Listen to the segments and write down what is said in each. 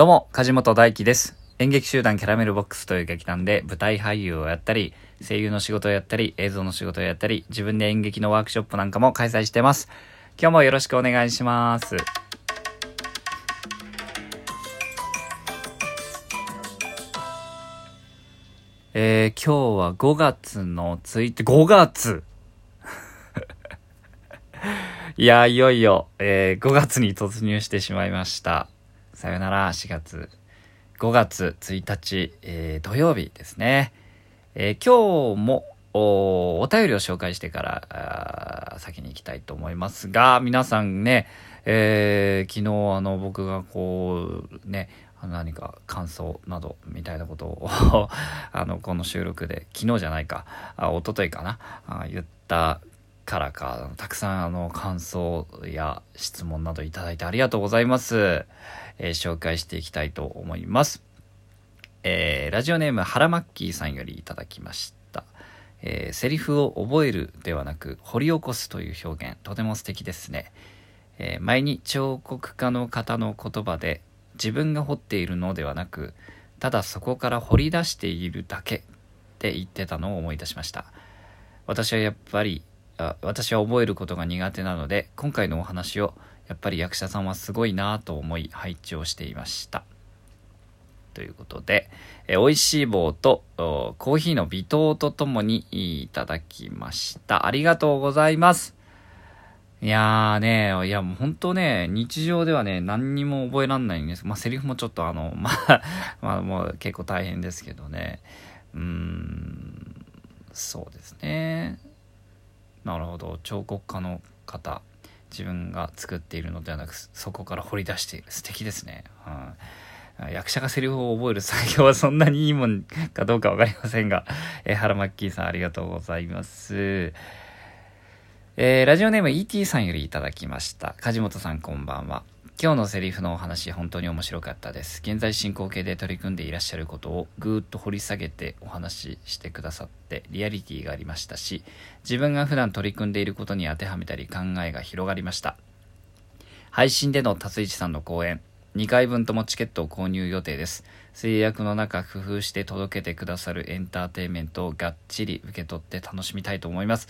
どうも、梶本大輝です。演劇集団キャラメルボックスという劇団で舞台俳優をやったり、声優の仕事をやったり、映像の仕事をやったり、自分で演劇のワークショップなんかも開催してます。今日もよろしくお願いします。えー、今日は5月の1日、5月 いや、いよいよ、えー、5月に突入してしまいました。さよなら、4月。5月1日、えー土曜日ですね。えー今日もお、便りを紹介してから、先に行きたいと思いますが、皆さんね、えー昨日あの僕がこう、ね、何か感想などみたいなことを あのこの収録で昨日じゃないかあ一昨日かなあ言ったからかたくさんあの感想や質問などいただいてありがとうございます、えー紹介していきたいと思います。えーラジオネームはらまっきーさんよりいただきました、えーセリフを覚えるではなく掘り起こすという表現とても素敵ですね、えー前に彫刻家の方の言葉で自分が彫っているのではなくただそこから掘り出しているだけって言ってたのを思い出しました。私はやっぱり私は覚えることが苦手なので今回のお話をやっぱり役者さんはすごいなと思い配置をしていましたということで、えー美味しい棒とコーヒーの微糖とともにいただきました。ありがとうございます。いやーね、いやもう本当ね、日常ではね、何にも覚えらんないんです。まあセリフもちょっとあの、まあ、まあもう結構大変ですけどね。うーん、そうですね。なるほど。彫刻家の方、自分が作っているのではなく、そこから掘り出している。素敵ですね。はい役者がセリフを覚える作業はそんなにいいもんかどうか分かりませんが、えー、原マッキーさんありがとうございます。えーラジオネーム ET さんよりいただきました。梶本さんこんばんは。今日のセリフのお話本当に面白かったです。現在進行形で取り組んでいらっしゃることをぐーっと掘り下げてお話ししてくださってリアリティがありましたし、自分が普段取り組んでいることに当てはめたり考えが広がりました。配信での達一さんの公演2回分ともチケットを購入予定です制約の中工夫して届けてくださるエンターテインメントをがっちり受け取って楽しみたいと思います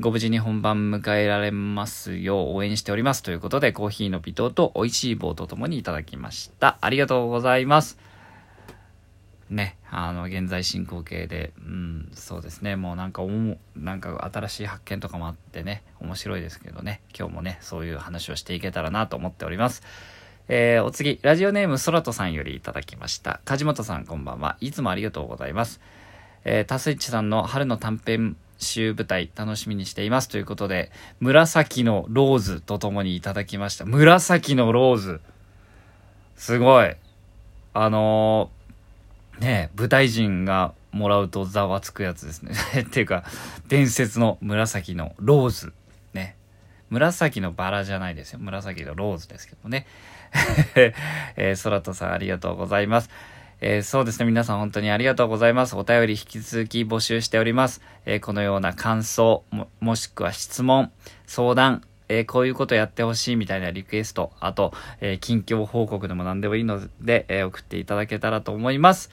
ご無事に本番迎えられますよう応援しておりますということでコーヒーの微糖と美味しい棒とともにいただきましたありがとうございますね、あの、現在進行形で、うん、そうですね、もうなんかおも、なんか新しい発見とかもあってね、面白いですけどね、今日もね、そういう話をしていけたらなと思っております。えーお次、ラジオネームそらとさんよりいただきました。梶本さんこんばんは。いつもありがとうございます。えー、タスイッチさんの春の短編集舞台楽しみにしていますということで、紫のローズとともにいただきました。紫のローズ。すごい。あのーね舞台人がもらうとざわつくやつですね。っていうか、伝説の紫のローズ。ね。紫のバラじゃないですよ。紫のローズですけどね。えー、ソラトさんありがとうございます。えーそうですね。皆さん本当にありがとうございます。お便り引き続き募集しております。えーこのような感想、も、もしくは質問、相談、えーこういうことやってほしいみたいなリクエスト、あと、え近況報告でも何でもいいので、え送っていただけたらと思います。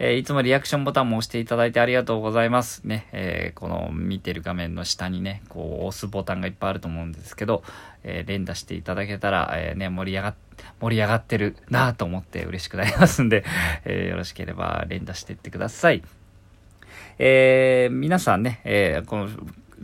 えいつもリアクションボタンも押していただいてありがとうございます。ね、えこの見てる画面の下にね、こう押すボタンがいっぱいあると思うんですけど、えー連打していただけたら、えーね、盛り上がっ、盛り上がってるなぁと思って嬉しくなりますんで、えーよろしければ連打していってください。えー皆さんね、えーこの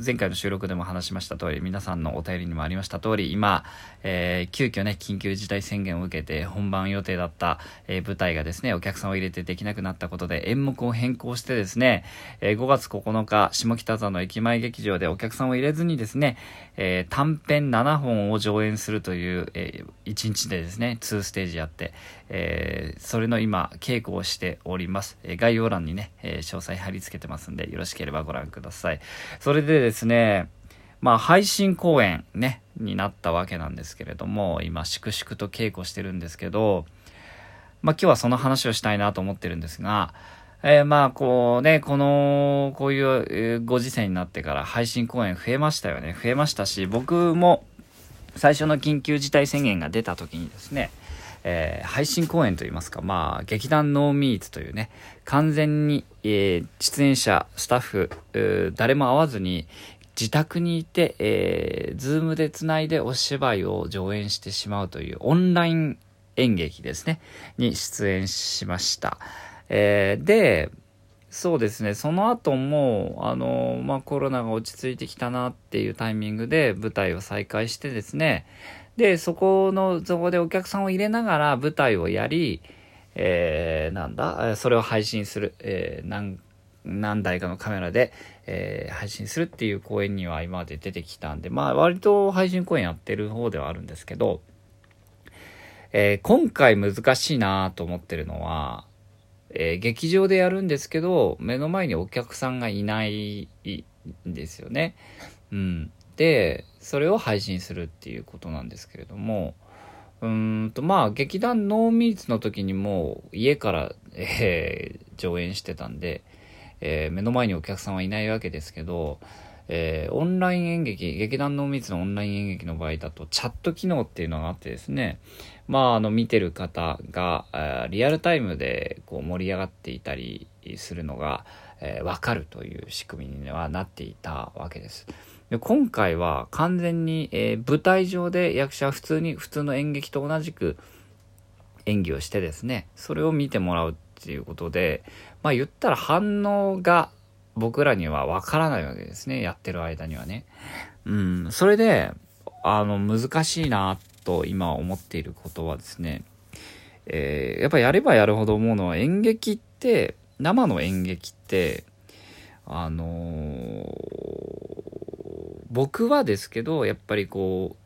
前回の収録でも話しました通り、皆さんのお便りにもありました通り、今、えー急遽ね、緊急事態宣言を受けて本番予定だった、えー舞台がですね、お客さんを入れてできなくなったことで演目を変更してですね、えー5月9日、下北沢の駅前劇場でお客さんを入れずにですね、えー短編7本を上演するという、え1日でですね、2ステージやって、えーそれの今、稽古をしております。えー概要欄にね、えー詳細貼り付けてますんで、よろしければご覧ください。それでですね、まあ、配信公演ね、になったわけなんですけれども、今、粛々と稽古してるんですけど、まあ、今日はその話をしたいなと思ってるんですが、えーまあ、こうね、この、こういうご時世になってから配信公演増えましたよね。増えましたし、僕も最初の緊急事態宣言が出た時にですね、えー、配信公演といいますか、まあ、劇団ノーミーツというね、完全に、えー、出演者、スタッフ、誰も会わずに、自宅にいて、えー、ズームでつないでお芝居を上演してしまうというオンライン演劇ですね、に出演しました。えー、で、そうですね、その後も、あの、まあ、コロナが落ち着いてきたなっていうタイミングで舞台を再開してですね、で、そこの、そこでお客さんを入れながら舞台をやり、えー、なんだ、それを配信する、えー、何、何台かのカメラで、えー、配信するっていう公演には今まで出てきたんで、まあ割と配信公演やってる方ではあるんですけど、えー、今回難しいなと思ってるのは、えー、劇場でやるんですけど、目の前にお客さんがいないんですよね。うん。で、それを配信するっていうことなんですけれども、うんと、まあ、劇団ノーミーツの時にも家から、えー、上演してたんで、えー、目の前にお客さんはいないわけですけど、えー、オンライン演劇、劇団ノーミーツのオンライン演劇の場合だと、チャット機能っていうのがあってですね、まあ、あの、見てる方が、リアルタイムでこう盛り上がっていたりするのが、えー、わかるという仕組みにはなっていたわけです。で今回は完全に、えー、舞台上で役者は普通に、普通の演劇と同じく演技をしてですね、それを見てもらうっていうことで、まあ言ったら反応が僕らにはわからないわけですね。やってる間にはね。うん。それで、あの、難しいなと今思っていることはですね、えー、やっぱやればやるほど思うのは演劇って、生の演劇って、あのー、僕はですけど、やっぱりこう、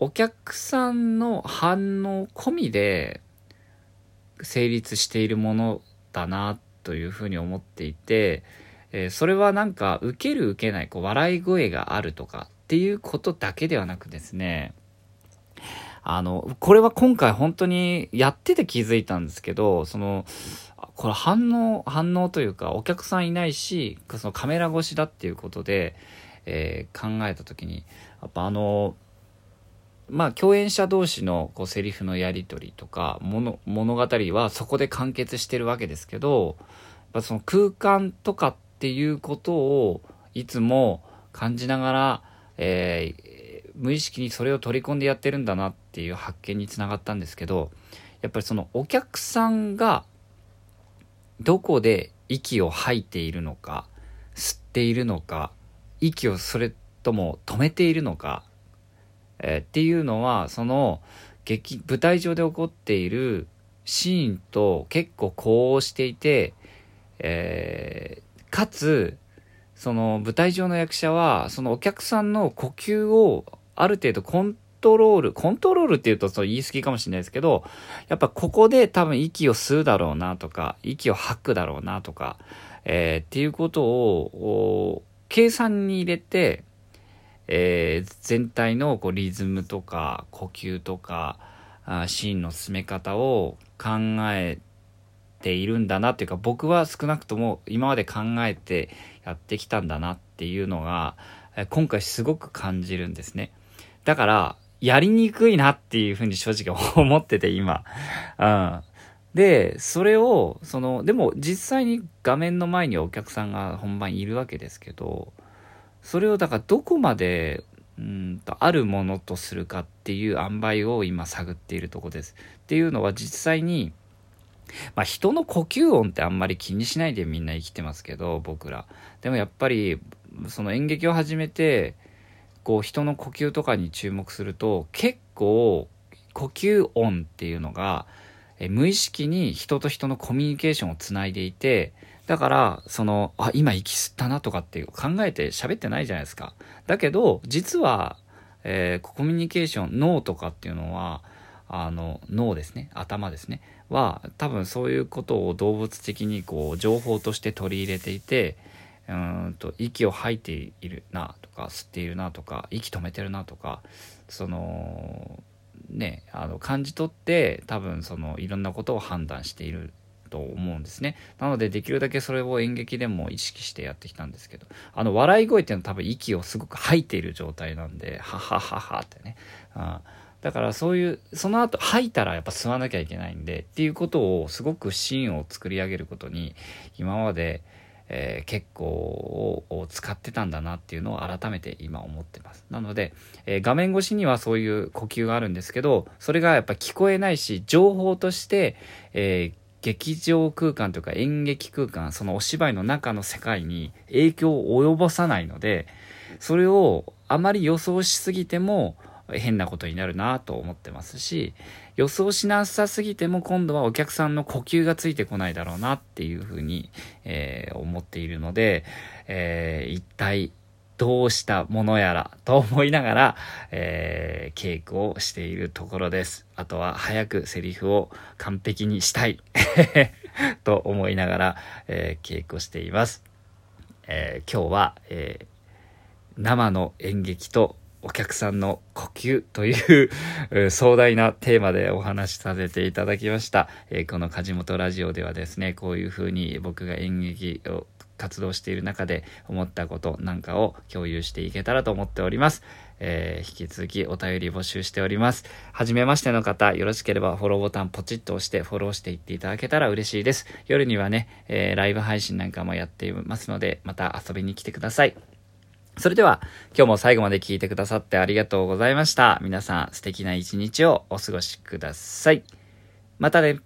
お客さんの反応込みで成立しているものだなというふうに思っていて、えー、それはなんか受ける受けない、こう笑い声があるとかっていうことだけではなくですね、あの、これは今回本当にやってて気づいたんですけど、その、これ反応、反応というか、お客さんいないし、そのカメラ越しだっていうことで、えー、考えた時に、やっぱあの、まあ、共演者同士のこうセリフのやり取りとか物物語はそこで完結してるわけですけどやっぱその空間とかっていうことをいつも感じながら、えー、無意識にそれを取り込んでやってるんだなっていう発見につながったんですけどやっぱりそのお客さんがどこで息を吐いているのか吸っているのか息をそれとも止めているのかえー、っていうのはその劇舞台上で起こっているシーンと結構呼応していて、えー、かつその舞台上の役者はそのお客さんの呼吸をある程度コントロール、コントロールっていうとそう言い過ぎかもしれないですけど、やっぱここで多分息を吸うだろうなとか、息を吐くだろうなとか、えー、っていうことを計算に入れて、えー、全体のこうリズムとか呼吸とかあシーンの進め方を考えているんだなっていうか僕は少なくとも今まで考えてやってきたんだなっていうのが今回すごく感じるんですね。だからやりにくいなっていうふうに正直思ってて今。うん。で、それを、その、でも実際に画面の前にお客さんが本番いるわけですけど、それをだからどこまでうんとあるものとするかっていう塩梅を今探っているとこです。っていうのは実際に、まあ人の呼吸音ってあんまり気にしないでみんな生きてますけど、僕ら。でもやっぱり、その演劇を始めて、こう人の呼吸とかに注目すると、結構呼吸音っていうのが、え無意識に人と人のコミュニケーションをつないでいて、だから、その、あ、今息吸ったなとかっていう考えて喋ってないじゃないですか。だけど、実は、えー、コミュニケーション、脳とかっていうのは、あの、脳ですね、頭ですね、は、多分そういうことを動物的にこう、情報として取り入れていて、うんと、息を吐いているなとか、吸っているなとか、息止めてるなとか、その、ね、あの、感じ取って、多分その、いろんなことを判断していると思うんですね。なのでできるだけそれを演劇でも意識してやってきたんですけど、あの笑い声っていうのは多分息をすごく吐いている状態なんで、ははははってね。あだからそういうその後吐いたらやっぱ吸わなきゃいけないんでっていうことをすごくシーンを作り上げることに今まで、えー、結構を使ってたんだなっていうのを改めて今思ってます。なので、えー、画面越しにはそういう呼吸があるんですけどそれがやっぱ聞こえないし情報として、えー劇場空間というか演劇空間そのお芝居の中の世界に影響を及ぼさないのでそれをあまり予想しすぎても変なことになるなと思ってますし予想しなさすぎても今度はお客さんの呼吸がついてこないだろうなっていうふうに、えー、思っているので、えー、一体どうしたものやらと思いながら、えー、稽古をしているところです。あとは早くセリフを完璧にしたい と思いながら、えー、稽古しています。えー、今日は、え生の演劇とお客さんの呼吸という 壮大なテーマでお話しさせていただきました。えー、この梶本ラジオではですね、こういうふうに僕が演劇を活動している中で思ったことなんかを共有していけたらと思っております。えー、引き続きお便り募集しております。はじめましての方、よろしければフォローボタンポチッと押してフォローしていっていただけたら嬉しいです。夜にはね、えー、ライブ配信なんかもやっていますので、また遊びに来てください。それでは、今日も最後まで聞いてくださってありがとうございました。皆さん素敵な一日をお過ごしください。またね。